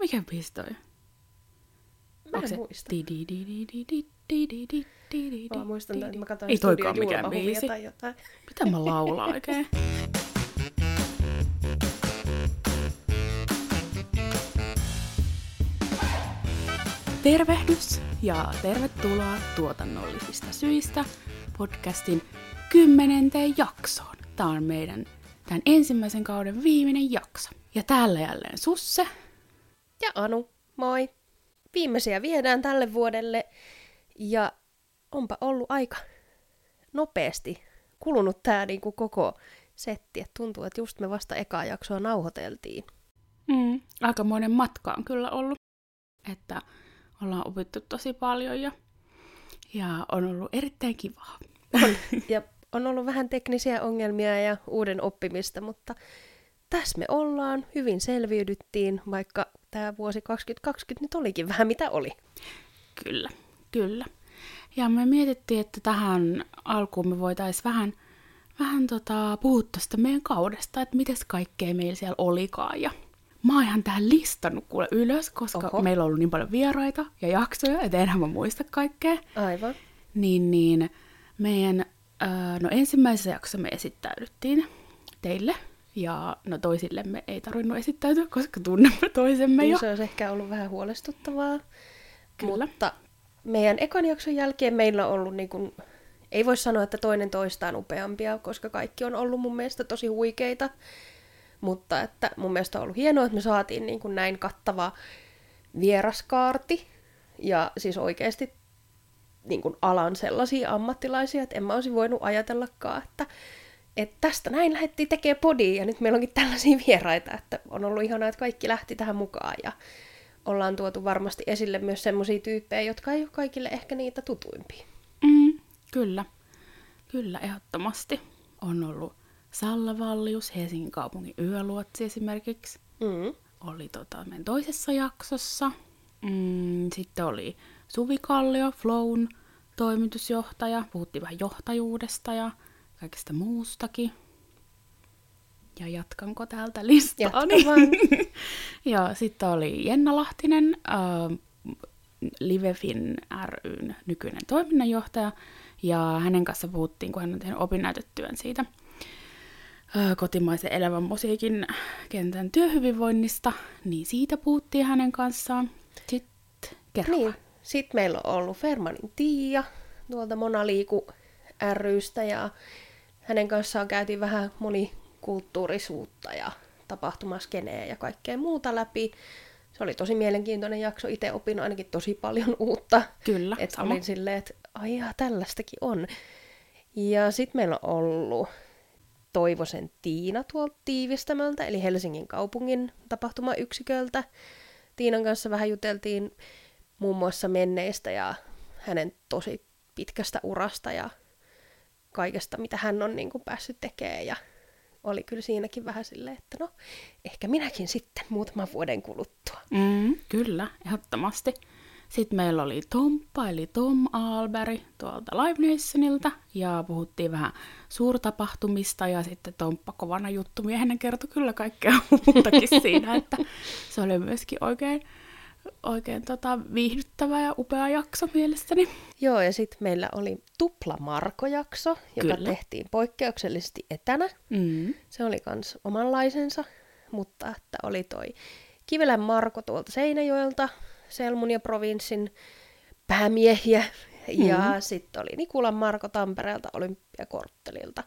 Mikä biisi toi? Mä en muista. Mä muistan, että mä katsoin Ei toikaan mikään biisi. Tai jotain. Mitä mä laulaa oikein? Tervehdys ja tervetuloa tuotannollisista syistä podcastin kymmenenteen jaksoon. Tämä on meidän tämän ensimmäisen kauden viimeinen jakso. Ja täällä jälleen Susse. Ja Anu, moi. Viimeisiä viedään tälle vuodelle ja onpa ollut aika nopeasti kulunut tää niinku koko setti. Et tuntuu, että just me vasta ekaa jaksoa nauhoiteltiin. Mm, aikamoinen matka on kyllä ollut. Että ollaan opittu tosi paljon ja, ja on ollut erittäin kivaa. On, ja on ollut vähän teknisiä ongelmia ja uuden oppimista, mutta tässä me ollaan, hyvin selviydyttiin, vaikka tämä vuosi 2020 nyt olikin vähän mitä oli. Kyllä, kyllä. Ja me mietittiin, että tähän alkuun me voitaisiin vähän, vähän tota, puhua tästä meidän kaudesta, että mites kaikkea meillä siellä olikaan. Ja mä oon ihan tähän listannut kuule ylös, koska Oho. Meillä on ollut niin paljon vieraita ja jaksoja, että enhän mä muista kaikkea. Aivan. Niin, niin meidän, no ensimmäisessä jaksossa me esittäydyttiin teille, ja no toisillemme ei tarvinnut esittäytyä, koska tunnemme toisemme jo. Niin se olisi ehkä ollut vähän huolestuttavaa. Kyllä. Mutta meidän ekan jakson jälkeen meillä on ollut, niin kuin, ei voi sanoa, että toinen toistaan upeampia, koska kaikki on ollut mun mielestä tosi huikeita. Mutta että mun mielestä on ollut hienoa, että me saatiin niin kuin näin kattava vieraskaarti. Ja siis oikeasti niin kuin alan sellaisia ammattilaisia, että en mä olisi voinut ajatellakaan, että, että tästä näin lähdettiin tekemään podia ja nyt meillä onkin tällaisia vieraita, että on ollut ihanaa, että kaikki lähti tähän mukaan ja ollaan tuotu varmasti esille myös semmoisia tyyppejä, jotka ei ole kaikille ehkä niitä tutuimpia. Mm, kyllä, kyllä, ehdottomasti. On ollut Salla Vallius, Helsingin kaupungin yöluotsi esimerkiksi. Mm. Oli tota, meidän toisessa jaksossa. Mm, sitten oli Suvi Kallio, Flown toimitusjohtaja. Puhuttiin vähän johtajuudesta ja kaikesta muustakin. Ja jatkanko täältä listaa? Ja sitten oli Jenna Lahtinen, äh, Livefin ryn nykyinen toiminnanjohtaja. Ja hänen kanssa puhuttiin, kun hän on tehnyt opinnäytetyön siitä ö, kotimaisen elävän musiikin kentän työhyvinvoinnista, niin siitä puhuttiin hänen kanssaan. Sitten kerro. Niin. Sitten meillä on ollut Fermanin Tiia tuolta Monaliiku rystä ja hänen kanssaan käytiin vähän monikulttuurisuutta ja tapahtumaskeneä ja kaikkea muuta läpi. Se oli tosi mielenkiintoinen jakso. Itse opin ainakin tosi paljon uutta. Kyllä, Että sama. olin silleen, että ai jaa, tällaistakin on. Ja sitten meillä on ollut Toivosen Tiina tuolta Tiivistämöltä, eli Helsingin kaupungin tapahtumayksiköltä. Tiinan kanssa vähän juteltiin muun muassa menneistä ja hänen tosi pitkästä urasta ja kaikesta, mitä hän on niin kuin päässyt tekemään. Ja oli kyllä siinäkin vähän silleen, että no, ehkä minäkin sitten muutaman vuoden kuluttua. Mm, kyllä, ehdottomasti. Sitten meillä oli Tomppa, eli Tom Alberg tuolta Live Nationilta, ja puhuttiin vähän suurtapahtumista, ja sitten Tomppa kovana juttumiehenä kertoi kyllä kaikkea muutakin siinä, että se oli myöskin oikein, oikein tota, viihdyttävä ja upea jakso mielestäni. Joo, ja sitten meillä oli tupla Marko-jakso, joka Kyllä. tehtiin poikkeuksellisesti etänä. Mm. Se oli kans omanlaisensa, mutta että oli toi Kivelän Marko tuolta Seinäjoelta, Selmun ja provinssin päämiehiä. Ja Mhm. sitten oli Nikulan Marko Tampereelta Olympiakorttelilta.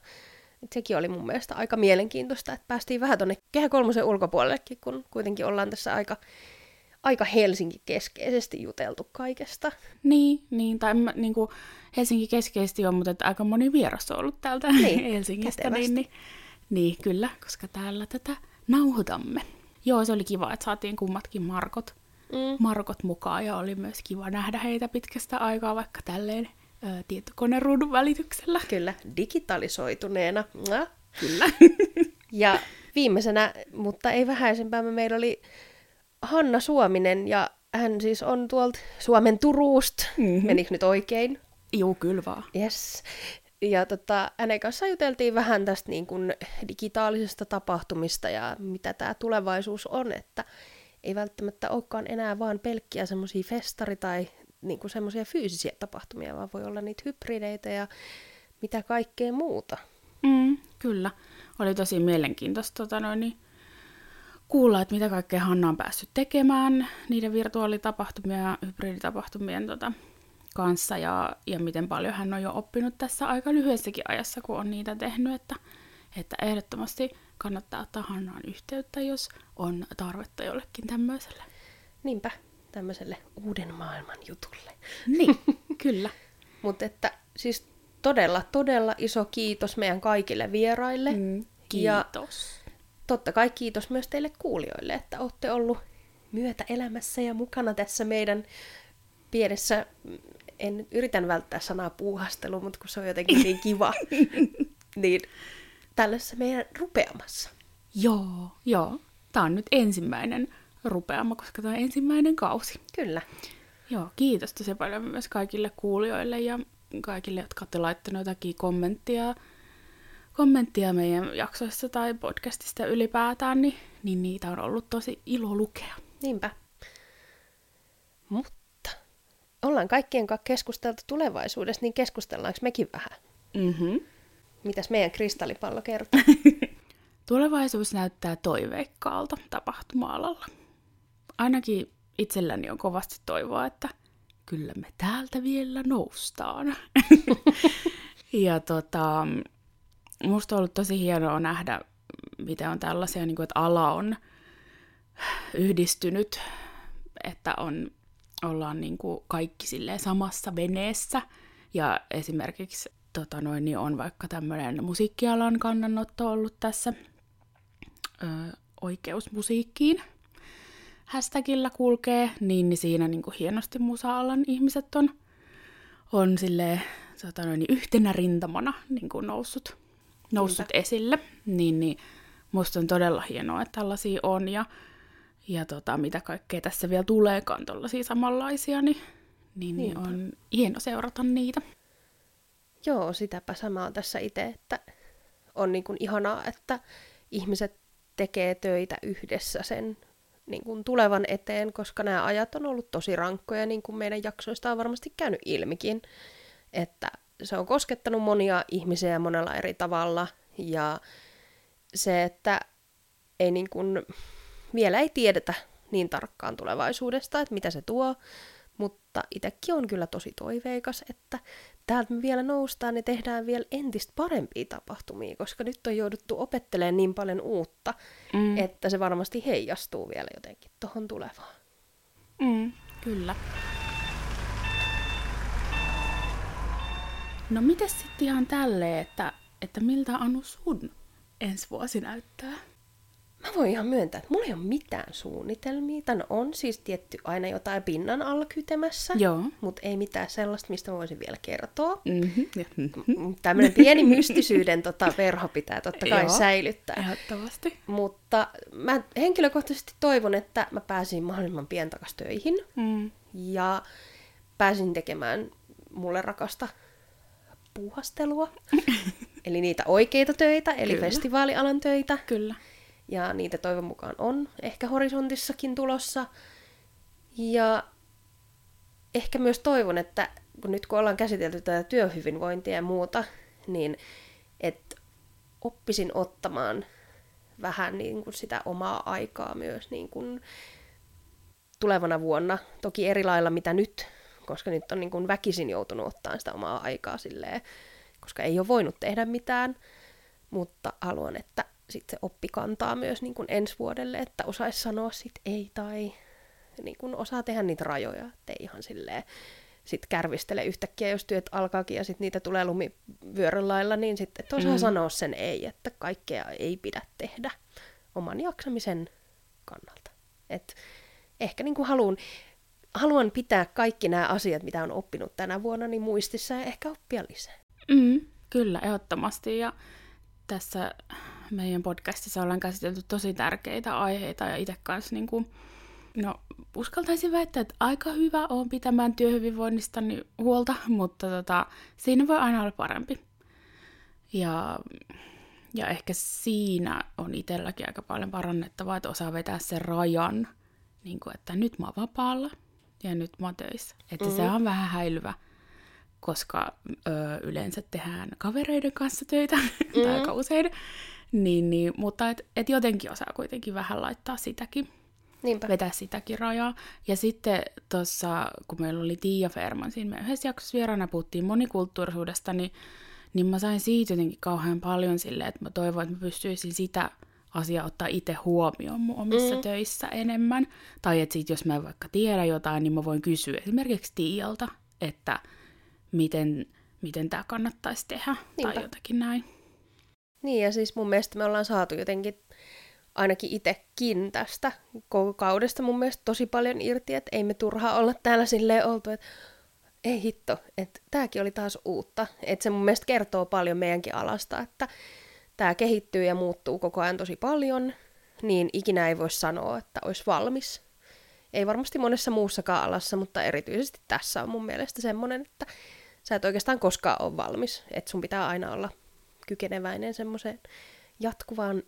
Et sekin oli mun mielestä aika mielenkiintoista, että päästiin vähän tonne Kehä Kolmosen ulkopuolellekin, kun kuitenkin ollaan tässä aika, aika Helsinki-keskeisesti juteltu kaikesta. Niin, niin, tai mä, niin kuin Helsinki keskeisesti on, mutta että aika moni vieras on ollut täältä Niin, Helsingistä, kätevästi. niin, niin, niin, kyllä, koska täällä tätä nauhoitamme. Joo, se oli kiva, että saatiin kummatkin Markot, Mm. Markot mukaan ja oli myös kiva nähdä heitä pitkästä aikaa vaikka tälleen ö, tietokoneruudun välityksellä. Kyllä, digitalisoituneena. Mua. Kyllä. Ja viimeisenä, mutta ei vähäisempää, meillä oli Hanna Suominen, ja hän siis on tuolta Suomen Turusta. Mhm. Mm-hmm. Menikö nyt oikein? Juu, kyllä vaan. Yes. Ja tota, hänen kanssa juteltiin vähän tästä niin kuin digitaalisesta tapahtumista ja mitä tämä tulevaisuus on, että ei välttämättä olekaan enää vaan pelkkiä semmoisia festari- tai niin kuin semmoisia fyysisiä tapahtumia, vaan voi olla niitä hybrideitä ja mitä kaikkea muuta. Mm, kyllä. Oli tosi mielenkiintoista tota noin, niin kuulla, että mitä kaikkea Hanna on päässyt tekemään niiden virtuaalitapahtumien ja hybriditapahtumien tota, kanssa ja, ja miten paljon hän on jo oppinut tässä aika lyhyessäkin ajassa, kun on niitä tehnyt, että, että ehdottomasti kannattaa ottaa Hannaan yhteyttä, jos on tarvetta jollekin tämmöiselle. Niinpä, tämmöiselle uuden maailman jutulle. Niin, kyllä. Mutta että siis todella, todella iso kiitos meidän kaikille vieraille. Mm, kiitos. Ja totta kai kiitos myös teille kuulijoille, että olette ollut myötä elämässä ja mukana tässä meidän pienessä, en yritän välttää sanaa puuhastelu, mutta kun se on jotenkin niin kiva, niin tällaisessa meidän rupeamassa. Joo, joo. Tämä on nyt ensimmäinen rupeama, koska tämä on ensimmäinen kausi. Kyllä. Joo, kiitos tosi paljon myös kaikille kuulijoille ja kaikille, jotka olette laittaneet jotakin kommenttia, kommenttia meidän jaksoissa tai podcastista ylipäätään, niin, niin niitä on ollut tosi ilo lukea. Niinpä. Mutta ollaan kaikkien kanssa keskusteltu tulevaisuudessa, niin keskustellaanko mekin vähän? Mm-hmm. Mitäs meidän kristallipallo kertoo? Tulevaisuus näyttää toiveikkaalta tapahtuma-alalla. Ainakin itselläni on kovasti toivoa, että kyllä me täältä vielä noustaan. ja tota, musta on ollut tosi hienoa nähdä, miten on tällaisia, niin kuin, että ala on yhdistynyt, että on, ollaan niin kuin kaikki samassa veneessä. Ja esimerkiksi tota noin, niin on vaikka tämmöinen musiikkialan kannanotto ollut tässä ö, oikeus musiikkiin hashtagillä kulkee, niin, niin siinä niin kuin hienosti musa-alan ihmiset on, on sille tota noin, niin yhtenä rintamana niin kuin noussut, noussut esille. Niin, niin musta on todella hienoa, että tällaisia on ja, ja tota, mitä kaikkea tässä vielä tuleekaan tuollaisia samanlaisia, niin, niin, niin on hieno seurata niitä. Joo, sitäpä samaa tässä itse, että on niin kuin ihanaa, että ihmiset tekee töitä yhdessä sen niin kuin tulevan eteen, koska nämä ajat on ollut tosi rankkoja, niin kuin meidän jaksoista on varmasti käynyt ilmikin, että se on koskettanut monia ihmisiä monella eri tavalla, ja se, että ei niin kuin, vielä ei tiedetä niin tarkkaan tulevaisuudesta, että mitä se tuo, mutta itsekin on kyllä tosi toiveikas, että täältä me vielä noustaan ja tehdään vielä entistä parempia tapahtumia, koska nyt on jouduttu opettelemaan niin paljon uutta, mm. että se varmasti heijastuu vielä jotenkin tuohon tulevaan. Mm, kyllä. No miten sitten ihan tälleen, että, että miltä Anu sun ensi vuosi näyttää? Mä voin ihan myöntää, että mulla ei ole mitään suunnitelmia. Tän on siis tietty aina jotain pinnan alla kytemässä, Joo. mutta ei mitään sellaista, mistä mä voisin vielä kertoa. Mm-hmm. Tämmöinen pieni mystisyyden tota, verho pitää totta kai Joo, säilyttää. Ehdottomasti. Mutta mä henkilökohtaisesti toivon, että mä pääsin mahdollisimman pian takas töihin. Mm. Ja pääsin tekemään mulle rakasta puuhastelua. eli niitä oikeita töitä, eli Kyllä. festivaalialan töitä. Kyllä. Ja niitä toivon mukaan on ehkä horisontissakin tulossa. Ja ehkä myös toivon, että kun nyt kun ollaan käsitelty tätä työhyvinvointia ja muuta, niin että oppisin ottamaan vähän niin kuin sitä omaa aikaa myös niin kuin tulevana vuonna. Toki eri lailla mitä nyt, koska nyt on niin kuin väkisin joutunut ottaa sitä omaa aikaa silleen, koska ei ole voinut tehdä mitään. Mutta haluan, että sit se oppi kantaa myös niin kuin ensi vuodelle, että osaisi sanoa sit ei tai niin kuin osaa tehdä niitä rajoja, ettei ihan silleen sit kärvistele yhtäkkiä, jos työt alkaakin ja sitten niitä tulee lumivyörön lailla, niin sitten että osaa mm. sanoa sen ei, että kaikkea ei pidä tehdä oman jaksamisen kannalta. Et ehkä niin kuin haluan, haluan pitää kaikki nämä asiat, mitä on oppinut tänä vuonna, niin muistissa ja ehkä oppia lisää. Mm, kyllä, ehdottomasti. Ja tässä meidän podcastissa ollaan käsitelty tosi tärkeitä aiheita ja itse kanssa niin kuin, no, uskaltaisin väittää, että aika hyvä on pitämään työhyvinvoinnista huolta, mutta tota, siinä voi aina olla parempi. Ja, ja ehkä siinä on itselläkin aika paljon parannettavaa, että osaa vetää sen rajan, niin kuin, että nyt mä oon vapaalla ja nyt mä oon töissä. Että mm-hmm. se on vähän häilyvä, koska ö, yleensä tehdään kavereiden kanssa töitä, mm-hmm. tai aika usein. Niin, niin, mutta et, et jotenkin osaa kuitenkin vähän laittaa sitäkin, Niinpä. vetää sitäkin rajaa. Ja sitten tuossa, kun meillä oli Tiia Ferman, siinä me yhdessä jaksossa vieraana puhuttiin monikulttuurisuudesta, niin, niin mä sain siitä jotenkin kauhean paljon silleen, että mä toivon, että mä pystyisin sitä asiaa ottaa itse huomioon mun omissa mm. töissä enemmän. Tai että sit, jos mä en vaikka tiedä jotain, niin mä voin kysyä esimerkiksi Tiialta, että miten, miten tämä kannattaisi tehdä Niinpä. tai jotakin näin. Niin, ja siis mun mielestä me ollaan saatu jotenkin ainakin itsekin tästä koko kaudesta mun mielestä tosi paljon irti, että ei me turhaa olla täällä silleen oltu, että ei hitto, että tääkin oli taas uutta. Että se mun mielestä kertoo paljon meidänkin alasta, että tämä kehittyy ja muuttuu koko ajan tosi paljon, niin ikinä ei voi sanoa, että olisi valmis. Ei varmasti monessa muussakaan alassa, mutta erityisesti tässä on mun mielestä semmoinen, että sä et oikeastaan koskaan ole valmis. Että sun pitää aina olla kykeneväinen semmoiseen jatkuvaan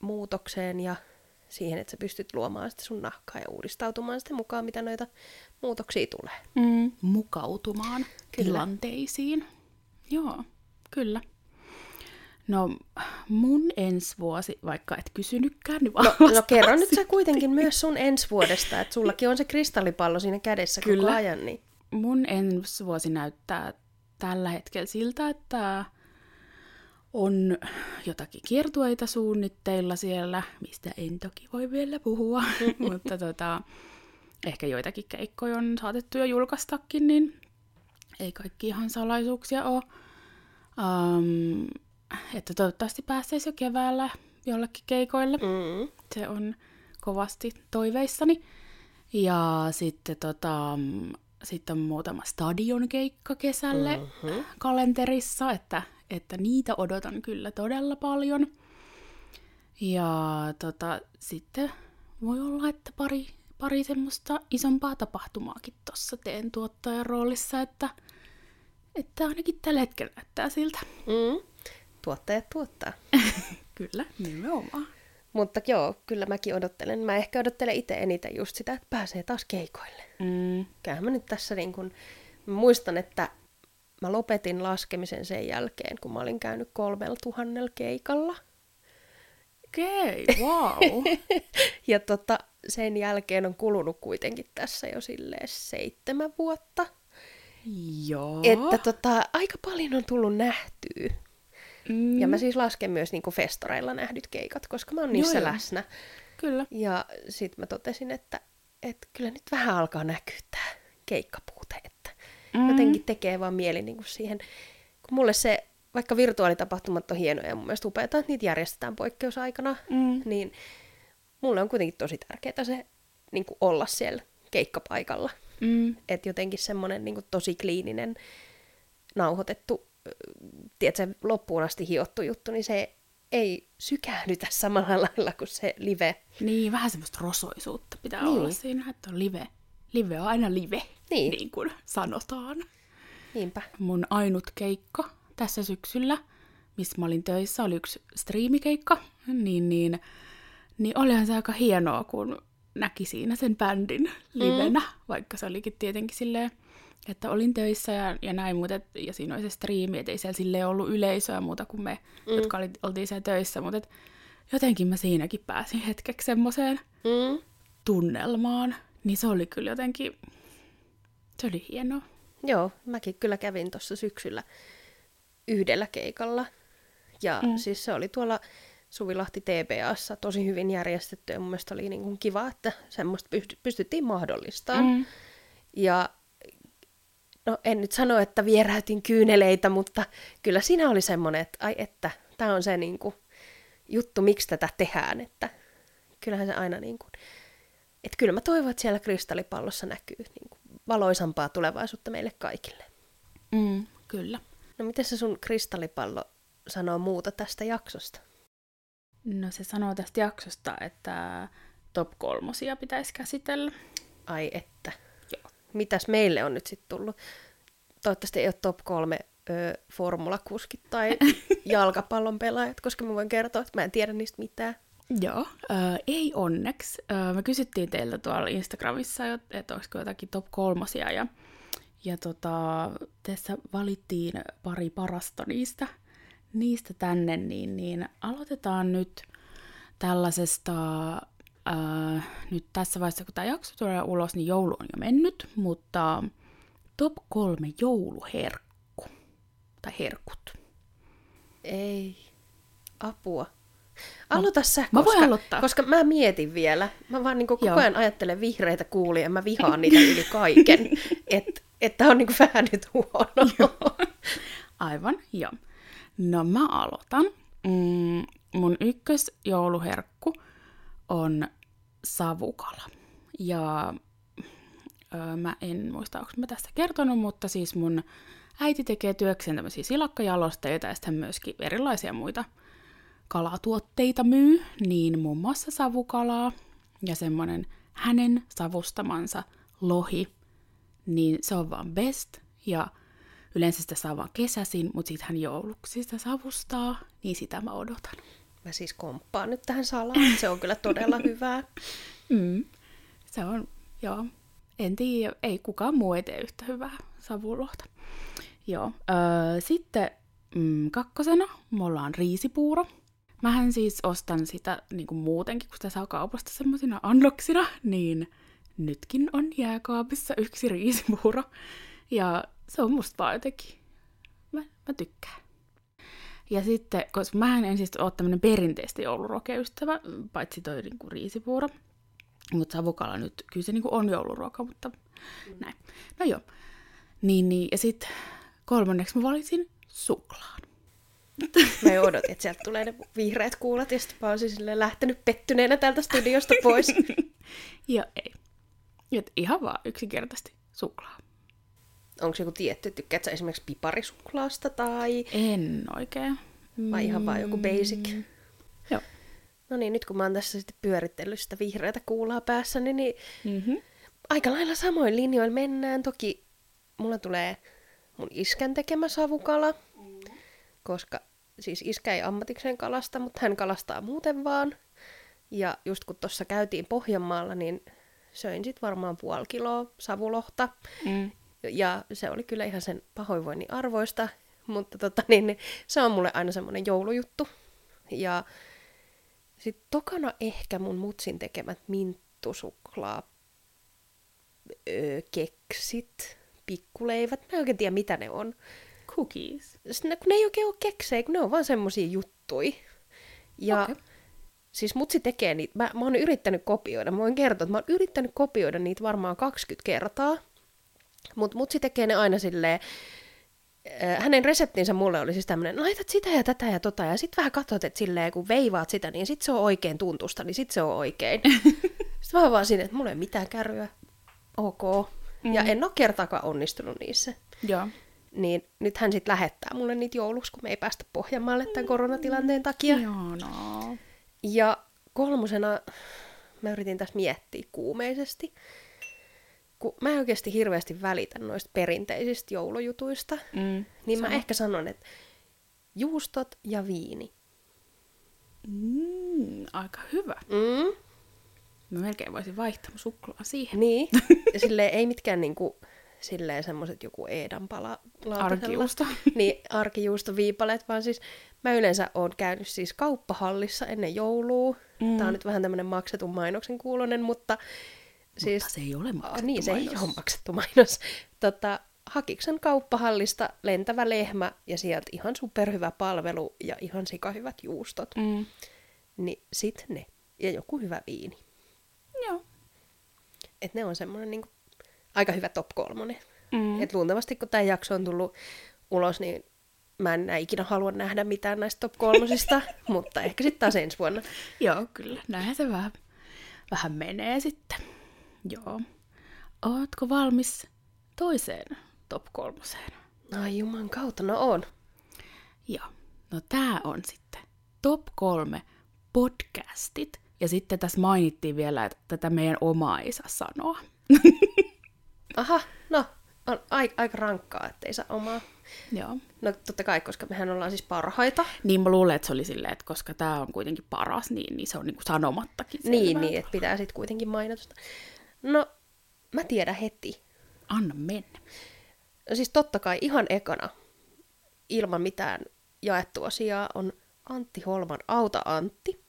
muutokseen ja siihen, että sä pystyt luomaan sitä sun nahkaa ja uudistautumaan sitten mukaan, mitä noita muutoksia tulee. Mm, mukautumaan kyllä. tilanteisiin. Joo, kyllä. No mun ensi vuosi, vaikka et kysynytkään, niin no, no kerro nyt sä kuitenkin myös sun ensi vuodesta, että sullakin on se kristallipallo siinä kädessä Kyllä. koko ajan. Niin... Mun ensi vuosi näyttää tällä hetkellä siltä, että on jotakin kiertueita suunnitteilla siellä, mistä en toki voi vielä puhua, mutta tota, ehkä joitakin keikkoja on saatettu jo julkaistakin, niin ei kaikki ihan salaisuuksia ole. Um, että toivottavasti pääsisi jo keväällä jollekin keikoille. Mm. Se on kovasti toiveissani. Ja sitten tota, sitten on muutama stadion keikka kesälle mm-hmm. kalenterissa, että, että niitä odotan kyllä todella paljon. Ja tota, sitten voi olla, että pari, pari semmoista isompaa tapahtumaakin tuossa teen tuottajan roolissa, että, että ainakin tällä hetkellä näyttää siltä. Mm tuottajat tuottaa. kyllä, nimenomaan. Mutta joo, kyllä mäkin odottelen. Mä ehkä odottelen itse eniten just sitä, että pääsee taas keikoille. Mm. Kyllähän mä nyt tässä niin kun, mä muistan, että mä lopetin laskemisen sen jälkeen, kun mä olin käynyt kolmella tuhannella keikalla. Okei, okay, wow. ja tota, sen jälkeen on kulunut kuitenkin tässä jo silleen seitsemän vuotta. Joo. Että tota, aika paljon on tullut nähtyä. Mm. Ja mä siis lasken myös niin kuin festoreilla nähdyt keikat, koska mä oon niissä joo, läsnä. Kyllä. Ja sit mä totesin, että, että kyllä nyt vähän alkaa näkyä tää keikkapuute, että mm. jotenkin tekee vaan mieli niin kuin siihen, kun mulle se, vaikka virtuaalitapahtumat on hienoja ja mun mielestä upeata, että niitä järjestetään poikkeusaikana, mm. niin mulle on kuitenkin tosi tärkeää se niin kuin olla siellä keikkapaikalla. Mm. Että jotenkin semmoinen niin tosi kliininen, nauhoitettu tiedätkö, loppuun asti hiottu juttu, niin se ei sykähdytä samalla lailla kuin se live. Niin, vähän semmoista rosoisuutta pitää niin. olla siinä, että on live. Live on aina live, niin, niin kuin sanotaan. Niinpä. Mun ainut keikka tässä syksyllä, missä mä olin töissä, oli yksi striimikeikka, niin, niin, niin olihan se aika hienoa, kun näki siinä sen bändin livenä, mm. vaikka se olikin tietenkin silleen että olin töissä ja, ja näin, mutta et, ja siinä oli se striimi, että ei siellä silleen ollut yleisöä muuta kuin me, mm. jotka oli, oltiin siellä töissä, mutta et, jotenkin mä siinäkin pääsin hetkeksi semmoiseen mm. tunnelmaan, niin se oli kyllä jotenkin, se oli hienoa. Joo, mäkin kyllä kävin tuossa syksyllä yhdellä keikalla, ja mm. siis se oli tuolla Suvilahti TPAssa tosi hyvin järjestetty, ja mun mielestä oli niin kuin kiva, että semmoista pystyttiin mahdollistamaan. Mm. Ja no en nyt sano, että vieräytin kyyneleitä, mutta kyllä siinä oli semmoinen, että ai että, tämä on se niin kuin, juttu, miksi tätä tehdään, että kyllähän se aina niin kuin, että kyllä mä toivon, että siellä kristallipallossa näkyy niin kuin, valoisampaa tulevaisuutta meille kaikille. Mm, kyllä. No miten se sun kristallipallo sanoo muuta tästä jaksosta? No se sanoo tästä jaksosta, että top kolmosia pitäisi käsitellä. Ai että mitäs meille on nyt sitten tullut. Toivottavasti ei ole top kolme ö, formulakuskit tai jalkapallon pelaajat, koska mä voin kertoa, että mä en tiedä niistä mitään. Joo, äh, ei onneksi. Äh, me kysyttiin teiltä tuolla Instagramissa, että olisiko jotakin top kolmosia, ja, ja tota, tässä valittiin pari parasta niistä, niistä tänne, niin, niin aloitetaan nyt tällaisesta, äh, nyt tässä vaiheessa kun tämä jakso tulee ulos, niin joulu on jo mennyt, mutta top kolme jouluherkku, tai herkut. Ei. Apua. Aloita sä, mä koska, voin aloittaa. koska mä mietin vielä. Mä vaan niin koko Joo. ajan ajattelen vihreitä kuulia ja mä vihaan niitä yli kaiken. Että et tää on niin vähän nyt huono. Aivan, joo. No mä aloitan. Mm, mun ykkösjouluherkku on savukala. Ja ö, mä en muista, onko mä tästä kertonut, mutta siis mun äiti tekee työkseen tämmöisiä silakkajalosteita ja sitten myöskin erilaisia muita kalatuotteita myy, niin muun muassa savukalaa ja semmonen hänen savustamansa lohi, niin se on vaan best ja yleensä sitä saa vaan kesäsin, mutta sitten hän jouluksi sitä savustaa, niin sitä mä odotan. Mä siis komppaan nyt tähän salaan. Se on kyllä todella hyvää. Mm. Se on, joo. En tiedä, ei kukaan muu ei tee yhtä hyvää savulohta. Joo. Öö, sitten mm, kakkosena mulla on riisipuuro. Mähän siis ostan sitä niin kuin muutenkin, kun sitä saa kaupasta semmoisina annoksina, niin nytkin on jääkaapissa yksi riisipuuro. Ja se on musta vaan jotenkin, mä, mä tykkään. Ja sitten, koska mä en siis ole tämmönen perinteisesti joulurokeystävä, paitsi toi niinku riisipuuro. Mutta savukala nyt, kyllä se niinku on jouluruoka, mutta mm. näin. No joo. Niin, niin. Ja sitten kolmanneksi mä valitsin suklaan. Mä odotin, että sieltä tulee ne vihreät kuulat ja sitten mä olisin silleen lähtenyt pettyneenä täältä studiosta pois. ja ei. Et ihan vaan yksinkertaisesti suklaa. Onko joku tietty, tykkäät sä esimerkiksi piparisuklaasta tai En oikein. Vai ihan vaan joku basic? Joo. No niin, nyt kun mä oon tässä sitten pyöritellyt sitä vihreätä kuulaa päässäni, niin Mm-hmm. aika lailla samoin linjoilla mennään. Toki mulla tulee mun iskän tekemä savukala, koska siis iskä ei ammatikseen kalasta, mutta hän kalastaa muuten vaan. Ja just kun tuossa käytiin Pohjanmaalla, niin söin sit varmaan puoli kiloa savulohta. Mm. Ja se oli kyllä ihan sen pahoinvoinnin arvoista, mutta tota, niin, niin, se on mulle aina semmoinen joulujuttu. Ja sitten tokana ehkä mun mutsin tekemät minttusuklaa öö, keksit, pikkuleivät. Mä en oikein tiedä, mitä ne on. Cookies. Sitten, kun ne ei oikein ole keksejä, kun ne on vaan semmosia juttui. Ja okay. siis mutsi tekee niitä. Mä, mä oon yrittänyt kopioida. Mä voin kertoa, että mä oon yrittänyt kopioida niitä varmaan 20 kertaa. Mutta mutsi tekee ne aina silleen, hänen reseptinsä mulle oli siis tämmöinen, laitat sitä ja tätä ja tota, ja sitten vähän katsot, että silleen, kun veivaat sitä, niin sit se on oikein tuntusta, niin sit se on oikein. sitten mä oon vaan siinä, että mulla ei ole mitään kärryä, ok. Mm. Ja en ole kertaakaan onnistunut niissä. Joo. Niin nyt hän sitten lähettää mulle niitä jouluksi, kun me ei päästä Pohjanmaalle tämän koronatilanteen takia. Ihanaa. Ja kolmosena mä yritin tässä miettiä kuumeisesti, kun mä en oikeasti hirveästi välitä noista perinteisistä joulujutuista, Mm. niin mä Sama. ehkä sanon, että juustot ja viini. Mm, aika hyvä. Mm, Mä melkein voisin vaihtaa suklaa siihen. niin. Ja silleen ei mitkään niinku, silleen semmoset joku eedanpala Arkijuusto. niin, arkijuustoviipaleet, vaan siis mä yleensä oon käynyt siis kauppahallissa ennen joulua. Mm. Tää on nyt vähän tämmönen maksetun mainoksen kuulonen, mutta siis... Mutta se ei ole maksettu niin, se ei mainos. ole maksettu mainos. Tota, Hakiksen kauppahallista lentävä lehmä ja sieltä ihan superhyvä palvelu ja ihan sikahyvät juustot. Mm. Niin sit ne. Ja joku hyvä viini. Joo. Et ne on semmoinen niinku aika hyvä top kolmonen. Mm. Et luultavasti kun tämä jakso on tullut ulos, niin mä en ikinä halua nähdä mitään näistä top kolmosista, mutta ehkä sitten taas ensi vuonna. Joo, kyllä. Näinhän se vähän, vähän menee sitten. Joo. Ootko valmis toiseen top kolmoseen? Ai juman kautta, no on. Joo. No tää on sitten top kolme podcastit. Ja sitten tässä mainittiin vielä, että tätä meidän omaa ei saa sanoa. Aha, no on ai- aika rankkaa, että ei saa omaa. Joo. No totta kai, koska mehän ollaan siis parhaita. Niin mä luulen, että se oli silleen, että koska tämä on kuitenkin paras, niin, niin se on niinku sanomattakin. Niin, niin, että pitää sitten kuitenkin mainita. No, mä tiedän heti. Anna mennä. No siis totta kai ihan ekana, ilman mitään jaettua sijaa, on Antti Holman Auta Antti.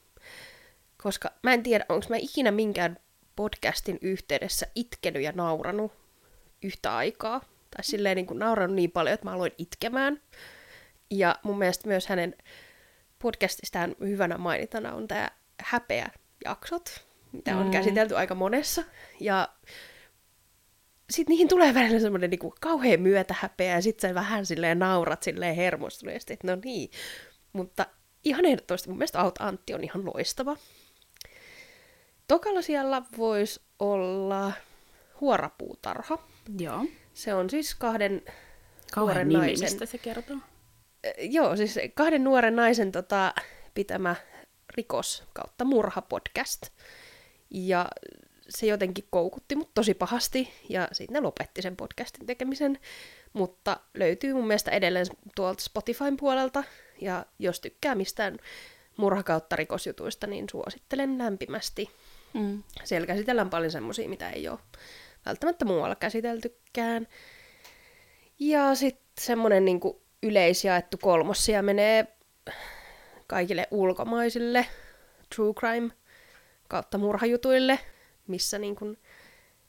Koska mä en tiedä, onko mä ikinä minkään podcastin yhteydessä itkenyt ja nauranut yhtä aikaa. Tai silleen niin kuin nauranut niin paljon, että mä aloin itkemään. Ja mun mielestä myös hänen podcastistaan hyvänä mainitana on tämä häpeä-jaksot, mitä on Mm. käsitelty aika monessa. Ja sitten niihin tulee välillä semmoinen niinku kauhean myötähäpeä, ja sitten sä vähän silleen naurat silleen hermostuneesti, että no niin. Mutta ihan ehdottomasti mun mielestä Aut Antti on ihan loistava. Tokalla siellä voisi olla huorapuutarha. Joo. Se on siis kahden Kauhean nuoren nimi, naisen. mistä se kertoo. Joo, siis kahden nuoren naisen tota, pitämä rikos kautta murha podcast. Ja se jotenkin koukutti mut tosi pahasti, ja sitten ne lopetti sen podcastin tekemisen. Mutta löytyy mun mielestä edelleen tuolta Spotifyn puolelta, ja jos tykkää mistään murha kautta rikosjutuista, niin suosittelen lämpimästi. Mm. Siellä käsitellään paljon semmosia, mitä ei ole välttämättä muualla käsiteltykään. Ja sitten semmonen niinku yleisjaettu kolmossia menee kaikille ulkomaisille true crime kautta murhajutuille, missä niinku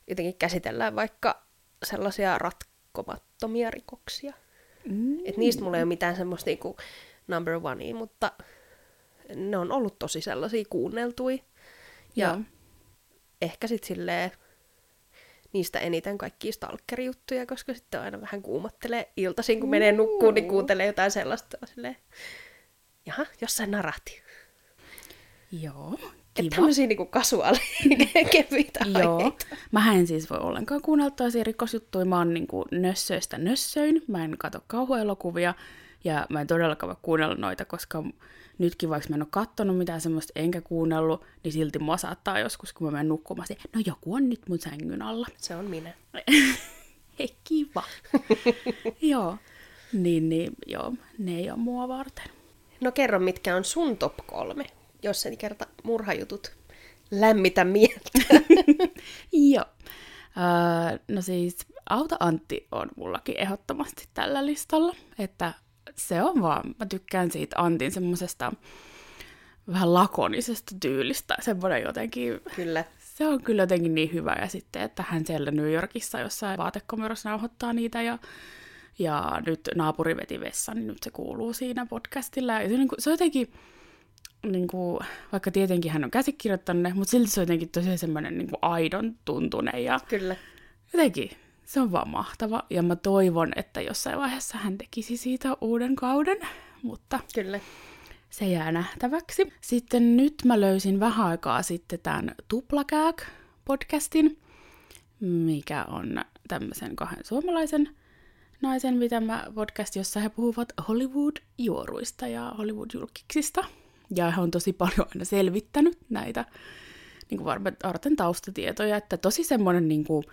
jotenkin käsitellään vaikka sellaisia ratkomattomia rikoksia. Mm. Et niistä mulla ei ole mitään semmoista niinku number onea, mutta ne on ollut tosi sellaisia kuunneltui. Ja Joo. ehkä sitten silleen niistä eniten kaikkia stalkerijuttuja, koska sitten aina vähän kuumottelee iltaisin, kun menee nukkuun, niin kuuntelee jotain sellaista silleen, jaha, jossain narahti. Joo. Että Kiva. tämmöisiä niinku kasuaali, kevyitä Joo. Mä en siis voi ollenkaan kuunnella toisia rikosjuttuja. Mä oon niinku nössöistä nössöin. Mä en katso kauhuelokuvia. Ja mä en todellakaan voi kuunnella noita, koska nytkin vaikka mä en ole kattonut mitään semmoista enkä kuunnellut, niin silti mua saattaa joskus, kun mä menen nukkumaan, se, no joku on nyt mun sängyn alla. Se on minä. Hei, kiva. joo. Niin, niin, joo, ne ei ole mua varten. No kerro, mitkä on sun top kolme, jos en kerta murhajutut lämmitä mieltä. Joo. Öö, no siis Auta Antti on mullakin ehdottomasti tällä listalla, että se on vaan, mä tykkään siitä Antin semmosesta vähän lakonisesta tyylistä, semmoinen jotenkin, Kyllä. se on kyllä jotenkin niin hyvä, ja sitten, että hän siellä New Yorkissa jossain vaatekomerossa nauhoittaa niitä, ja, ja nyt naapuri veti vessan, niin nyt se kuuluu siinä podcastilla, ja se, on niin kuin, se on jotenkin, niin kuin, vaikka tietenkin hän on käsikirjoittanut ne, mutta silti se on jotenkin tosi semmoinen niin kuin aidon tuntunen ja Kyllä. jotenkin se on vaan mahtava. Ja mä toivon, että jossain vaiheessa hän tekisi siitä uuden kauden, mutta Kyllä. se jää nähtäväksi. Sitten nyt mä löysin vähän aikaa sitten tämän Tuplakääk-podcastin, mikä on tämmöisen kahden suomalaisen naisen pitämä podcast, jossa he puhuvat Hollywood-juoruista ja Hollywood-julkiksista. Ja he on tosi paljon aina selvittänyt näitä niin kuin varten taustatietoja, että tosi semmoinen niin kuin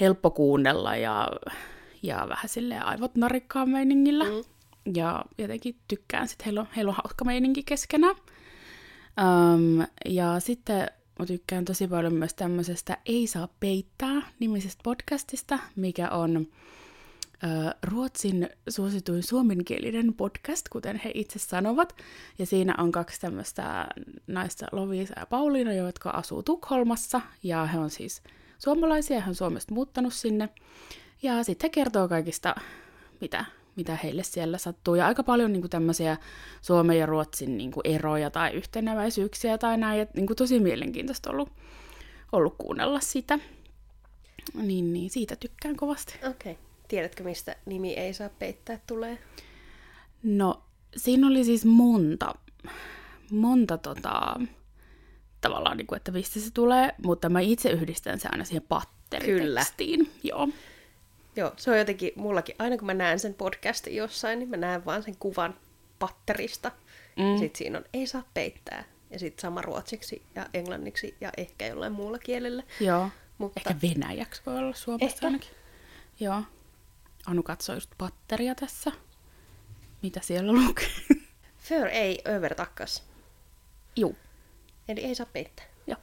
helppo kuunnella ja, ja vähän silleen aivot narikkaan meiningillä. Mm. Ja jotenkin tykkään, sitten heillä on, heillä on hauska meininki keskenään. Um, ja sitten mä tykkään tosi paljon myös tämmöisestä Ei saa peittää nimisestä podcastista, mikä on Ruotsin suosituin suomenkielinen podcast, kuten he itse sanovat. Ja siinä on kaksi tämmöistä naista, Lovisa ja Pauliina, jotka asuu Tukholmassa. Ja he on siis suomalaisia, he on Suomesta muuttanut sinne. Ja sitten he kertoo kaikista, mitä, mitä heille siellä sattuu. Ja aika paljon niin kuin tämmöisiä Suomen ja Ruotsin niin kuin eroja tai yhteneväisyyksiä tai näin. Et, niin kuin tosi mielenkiintoista ollut, ollut kuunnella sitä. Niin, niin siitä tykkään kovasti. Okei. Okay. Tiedätkö, mistä nimi ei saa peittää tulee? No, siinä oli siis monta, monta tota, tavallaan, niin kuin, että mistä se tulee, mutta mä itse yhdistän se aina siihen patteritekstiin. Joo. Joo, se on jotenkin mullakin, aina kun mä näen sen podcastin jossain, niin mä näen vaan sen kuvan patterista. Mm. Sitten siinä on, ei saa peittää. Ja sitten sama ruotsiksi ja englanniksi ja ehkä jollain muulla kielellä. Joo. Mutta Ehkä venäjäksi voi olla Suomessa Ehkä. ainakin. Joo. Anu katsoo just patteria tässä. Mitä siellä lukee? För ei övertakkas. Juu. Eli ei saa peittää. Joo.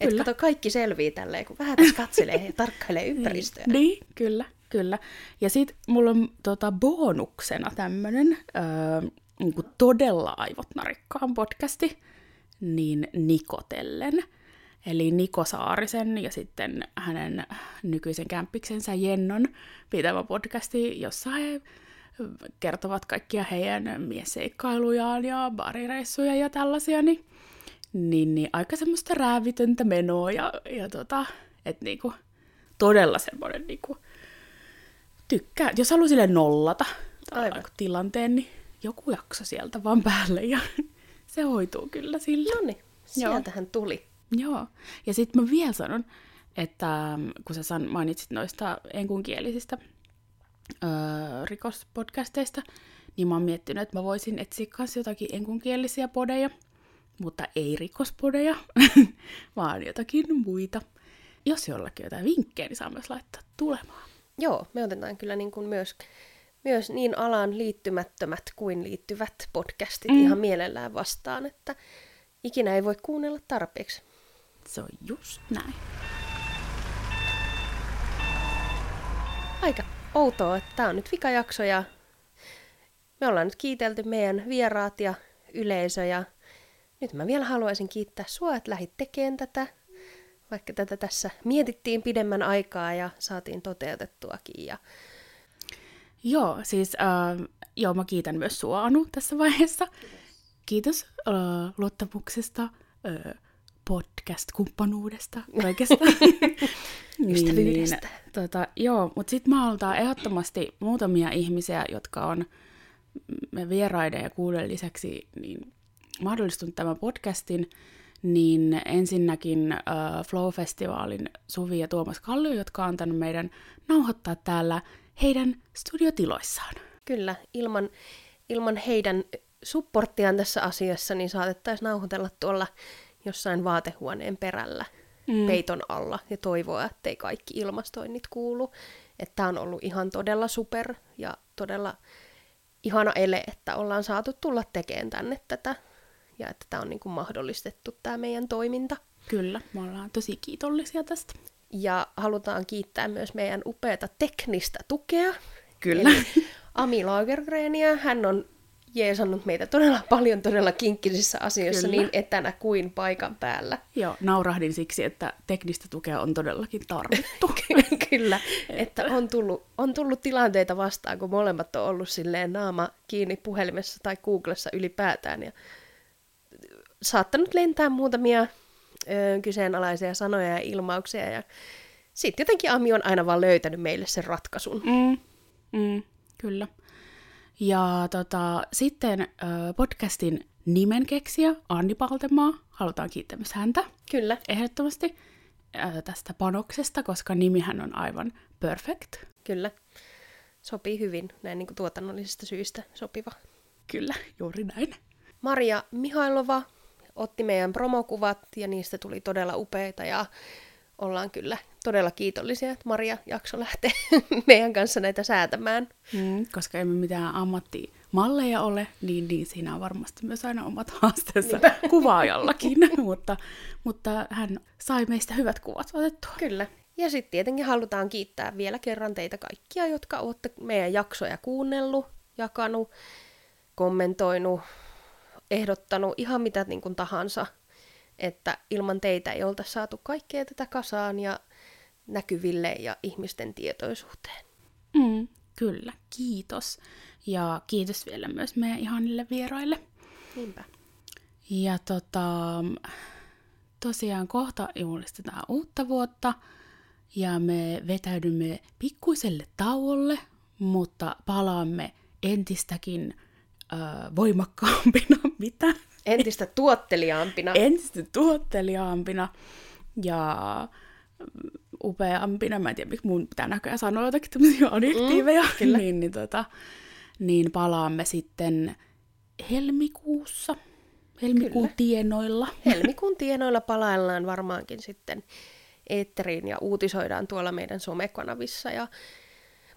Et Kyllä. kato, kaikki selvii tälleen, kun vähän tässä katselee ja tarkkailee ympäristöä. Niin, niin, kyllä, kyllä. Ja sit mulla on tota, bonuksena tämmönen öö, niinku todella aivot narikkaan podcasti, niin Nikotellen. Eli Niko Saarisen ja sitten hänen nykyisen kämppiksensä Jennon pitämä podcasti, jossa he kertovat kaikkia heidän miesseikkailujaan ja barireissuja ja tällaisia, niin, niin, niin aika semmoista räävitöntä menoa ja, ja tota, että niinku, todella semmoinen niinku, tykkää, jos haluaa sille nollata Aivan. Aivan. tilanteen, niin joku jakso sieltä vaan päälle ja se hoituu kyllä sillä. No niin, sieltähän tuli. Joo. Ja sitten mä vielä sanon, että ähm, kun sä san, mainitsit noista enkunkielisistä öö, rikospodcasteista, niin mä oon miettinyt, että mä voisin etsiä kanssa jotakin enkunkielisiä podeja, mutta ei rikospodeja, vaan jotakin muita. Jos jollakin jotain vinkkejä, niin saa myös laittaa tulemaan. Joo, me otetaan kyllä niin kuin myös, myös niin alaan liittymättömät kuin liittyvät podcastit mm. ihan mielellään vastaan, että ikinä ei voi kuunnella tarpeeksi. Se on just näin. Aika outoa, että tämä on nyt vikajakso ja me ollaan nyt kiitelty meidän vieraat ja yleisö ja nyt mä vielä haluaisin kiittää sua, että lähdit tekemään tätä, vaikka tätä tässä mietittiin pidemmän aikaa ja saatiin toteutettuakin ja Joo, siis äh, joo, mä kiitän myös sua Anu tässä vaiheessa. Kiitos äh, luottamuksesta, äh, podcast-kumppanuudesta, kaikesta. Ystävyydestä. Niin, tota, joo, mutta sitten mä halutaan ehdottomasti muutamia ihmisiä, jotka on me vieraiden ja kuulijoiden lisäksi niin mahdollistunut tämän podcastin, niin ensinnäkin äh, Flow-festivaalin Suvi ja Tuomas Kallio, jotka on antanut meidän nauhoittaa täällä heidän studiotiloissaan. Kyllä, ilman, ilman heidän supporttiaan tässä asiassa, niin saatettaisiin nauhoitella tuolla jossain vaatehuoneen perällä mm. peiton alla ja toivoa, ettei kaikki ilmastoinnit kuulu. Että tämä on ollut ihan todella super ja todella ihana ele, että ollaan saatu tulla tekemään tänne tätä ja että tämä on niin kuin mahdollistettu tämä meidän toiminta. Kyllä, me ollaan tosi kiitollisia tästä. Ja halutaan kiittää myös meidän upeata teknistä tukea. Kyllä. Eli Ami Lagergrenia. Hän on jeesannut meitä todella paljon todella kinkkisissä asioissa Kyllä. niin etänä kuin paikan päällä. Joo, naurahdin siksi, että teknistä tukea on todellakin tarvittu. Kyllä, että on tullut, on tullut tilanteita vastaan, kun molemmat on ollut silleen naama kiinni puhelimessa tai Googlessa ylipäätään ja saattanut lentää muutamia ö, kyseenalaisia sanoja ja ilmauksia ja sitten jotenkin Ami on aina vaan löytänyt meille sen ratkaisun. Mm, mm, kyllä. Ja tota, sitten podcastin nimen keksiä Anni Paltemaa. Halutaan kiittää myös häntä Kyllä, ehdottomasti äh, tästä panoksesta, koska nimihän on aivan perfect. kyllä. Sopii hyvin, näin niin kuin tuotannollisista syistä sopiva. Kyllä, juuri näin. Maria Mihailova otti meidän promokuvat ja niistä tuli todella upeita ja ollaan kyllä todella kiitollisia, että Maria jakso lähteä meidän kanssa näitä säätämään. Mm, koska emme mitään ammattimalleja ole, niin, niin siinä on varmasti myös aina omat haasteensa kuvaajallakin. mutta, mutta hän sai meistä hyvät kuvat otettua. Kyllä. Ja sitten tietenkin halutaan kiittää vielä kerran teitä kaikkia, jotka olette meidän jaksoja kuunnellut, jakanut, kommentoinut, ehdottanut ihan mitä niin kuin tahansa. Että ilman teitä ei oltaisi saatu kaikkea tätä kasaan ja näkyville ja ihmisten tietoisuuteen. Mm, kyllä, kiitos. Ja kiitos vielä myös meidän ihanille vieraille. Niinpä. Ja tota, tosiaan kohta juhlistetaan uutta vuotta ja me vetäydymme pikkuiselle tauolle, mutta palaamme entistäkin ö, voimakkaampina, mitä? Entistä tuotteliaampina. Entistä tuotteliaampina ja mm, upeampina. Mä en tiedä, miksi mun pitää näköjään sanoa jotakin tämmöisiä adjektiiveja. Mm, kyllä. niin, niin, tota, niin palaamme sitten helmikuussa, helmikuun Kyllä. tienoilla. Helmikuun tienoilla palaillaan varmaankin sitten eetteriin ja uutisoidaan tuolla meidän somekanavissa ja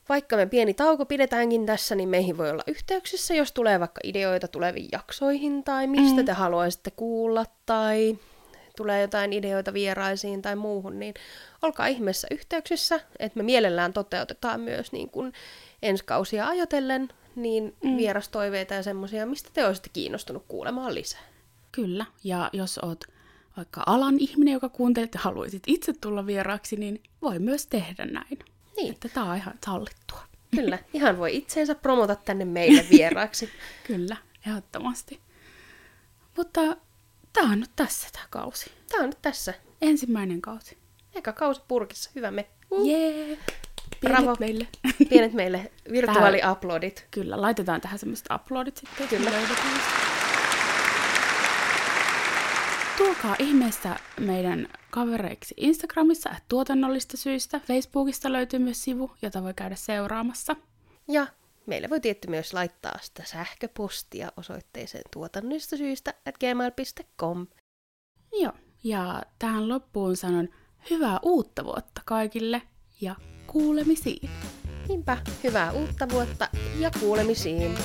vaikka me pieni tauko pidetäänkin tässä, niin meihin voi olla yhteyksissä, jos tulee vaikka ideoita tuleviin jaksoihin tai mistä mm. te haluaisitte kuulla tai tulee jotain ideoita vieraisiin tai muuhun, niin olkaa ihmeessä yhteyksissä, että me mielellään toteutetaan myös niin kuin ensi kausia ajatellen niin mm. vierastoiveita ja semmoisia, mistä te olisitte kiinnostunut kuulemaan lisää. Kyllä, ja jos oot vaikka alan ihminen, joka kuuntelee, että haluaisit itse tulla vieraaksi, niin voi myös tehdä näin. Niin. Että tämä on ihan sallittua. Kyllä, ihan voi itseensä promota tänne meille vieraaksi. Kyllä, ehdottomasti. Mutta tämä on nyt tässä tämä kausi. Tämä on nyt tässä. Ensimmäinen kausi. Eka kausi purkissa, hyvä me. Uh. Jee! Yeah. Pienet Bravo. meille. Pienet meille. Virtuaali-uploadit. Kyllä, laitetaan tähän semmoiset uploadit sitten. Kyllä. Tulkaa ihmeessä meidän kavereiksi Instagramissa että tuotannollista syistä. Facebookista löytyy myös sivu, jota voi käydä seuraamassa. Ja meille voi tietty myös laittaa sitä sähköpostia osoitteeseen tuotannollista syistä at gmail.com. Joo, ja tähän loppuun sanon hyvää uutta vuotta kaikille ja kuulemisiin. Niinpä, hyvää uutta vuotta ja kuulemisiin.